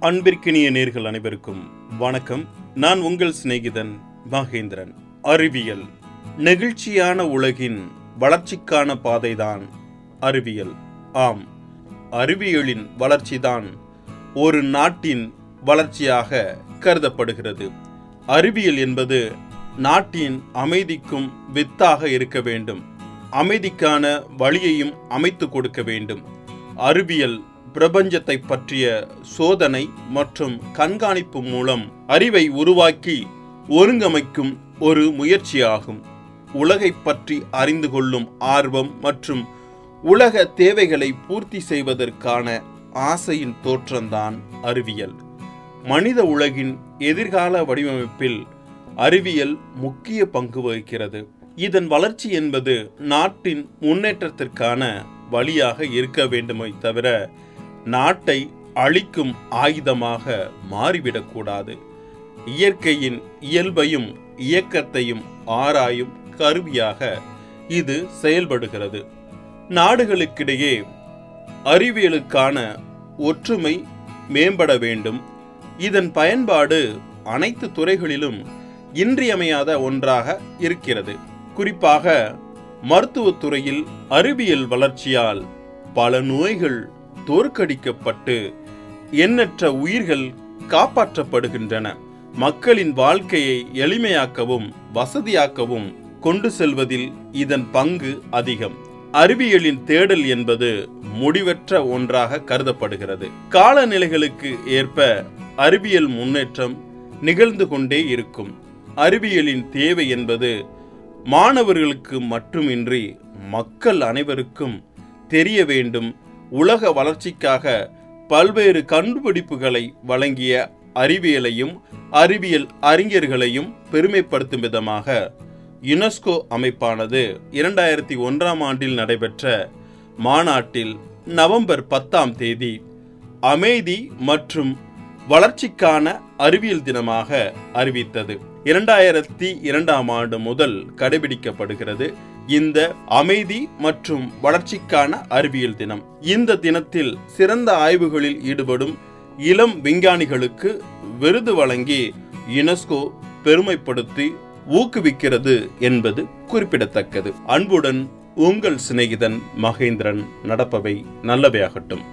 அன்பிற்கினிய நேர்கள் அனைவருக்கும் வணக்கம். நான் உங்கள் சிநேகிதன் மகேந்திரன். அறிவியல். நெகிழ்ச்சியான உலகின் வளர்ச்சிக்கான பாதைதான் அறிவியல். ஆம் அறிவியலின் வளர்ச்சிதான் ஒரு நாட்டின் வளர்ச்சியாக கருதப்படுகிறது. அறிவியல் என்பது நாட்டின் அமைதிக்கும் வித்தாக இருக்க வேண்டும். அமைதிக்கான வழியையும் அமைத்து கொடுக்க வேண்டும். அறிவியல் பிரபஞ்சத்தை பற்றிய சோதனை மற்றும் கண்காணிப்பு மூலம் அறிவை உருவாக்கி ஒருங்கமைக்கும் ஒரு முயற்சியாகும். உலகை பற்றி அறிந்து கொள்ளும் ஆர்வம் மற்றும் உலக தேவைகளை பூர்த்தி செய்வதற்கான ஆசையின் தோற்றம்தான் அறிவியல். மனித உலகின் எதிர்கால வடிவமைப்பில் அறிவியல் முக்கிய பங்கு வகிக்கிறது. இதன் வளர்ச்சி என்பது நாட்டின் முன்னேற்றத்திற்கான வழியாக இருக்க வேண்டுமே தவிர நாட்டை அழிக்கும் ஆயுதமாக மாறிவிடக்கூடாது. இயற்கையின் இயல்பையும் இயக்கத்தையும் ஆராயும் கருவியாக இது செயல்படுகிறது. நாடுகளுக்கிடையே அறிவியலுக்கான ஒற்றுமை மேம்பட வேண்டும். இதன் பயன்பாடு அனைத்து துறைகளிலும் இன்றியமையாத ஒன்றாக இருக்கிறது. குறிப்பாக மருத்துவத்துறையில் அறிவியல் வளர்ச்சியால் பல நோய்கள் தோற்கடிக்கப்பட்டு எண்ணற்ற உயிர்கள் காப்பாற்றப்படுகின்றன. மக்களின் வாழ்க்கையை எளிமையாக்கவும் வசதியாக்கவும் கொண்டு செல்வதில் இதன் பங்கு அதிகம். அறிவியலின் தேடல் என்பது முடிவற்ற ஒன்றாக கருதப்படுகிறது. காலநிலைகளுக்கு ஏற்ப அறிவியல் முன்னேற்றம் நிகழ்ந்து கொண்டே இருக்கும். அறிவியலின் தேவை என்பது மாணவர்களுக்கு மட்டுமின்றி மக்கள் அனைவருக்கும் தெரிய வேண்டும் உலக வளர்ச்சிக்காக பல்வேறு கண்டுபிடிப்புகளை வழங்கிய அறிவியலையும் அறிவியல் அறிஞர்களையும் பெருமைப்படுத்தும் விதமாக யுனெஸ்கோ அமைப்பானது இரண்டாயிரத்தி ஒன்றாம் ஆண்டில் நடைபெற்ற மாநாட்டில் நவம்பர் பத்தாம் தேதி அமைதி மற்றும் வளர்ச்சிக்கான அறிவியல் தினமாக அறிவித்தது. இரண்டாயிரத்தி இரண்டாம் ஆண்டு முதல் கடைபிடிக்கப்படுகிறது. இந்த அமைதி மற்றும் வளர்ச்சிக்கான அறிவியல் தினம். இந்த தினத்தில் சிறந்த ஆய்வுகளில் ஈடுபடும் இளம் விஞ்ஞானிகளுக்கு விருது வழங்கி யுனெஸ்கோ பெருமைப்படுத்தி ஊக்குவிக்கிறது என்பது குறிப்பிடத்தக்கது. அன்புடன் உங்கள் சிநேகிதன் மகேந்திரன். நடப்பவை நல்லவையாகட்டும்.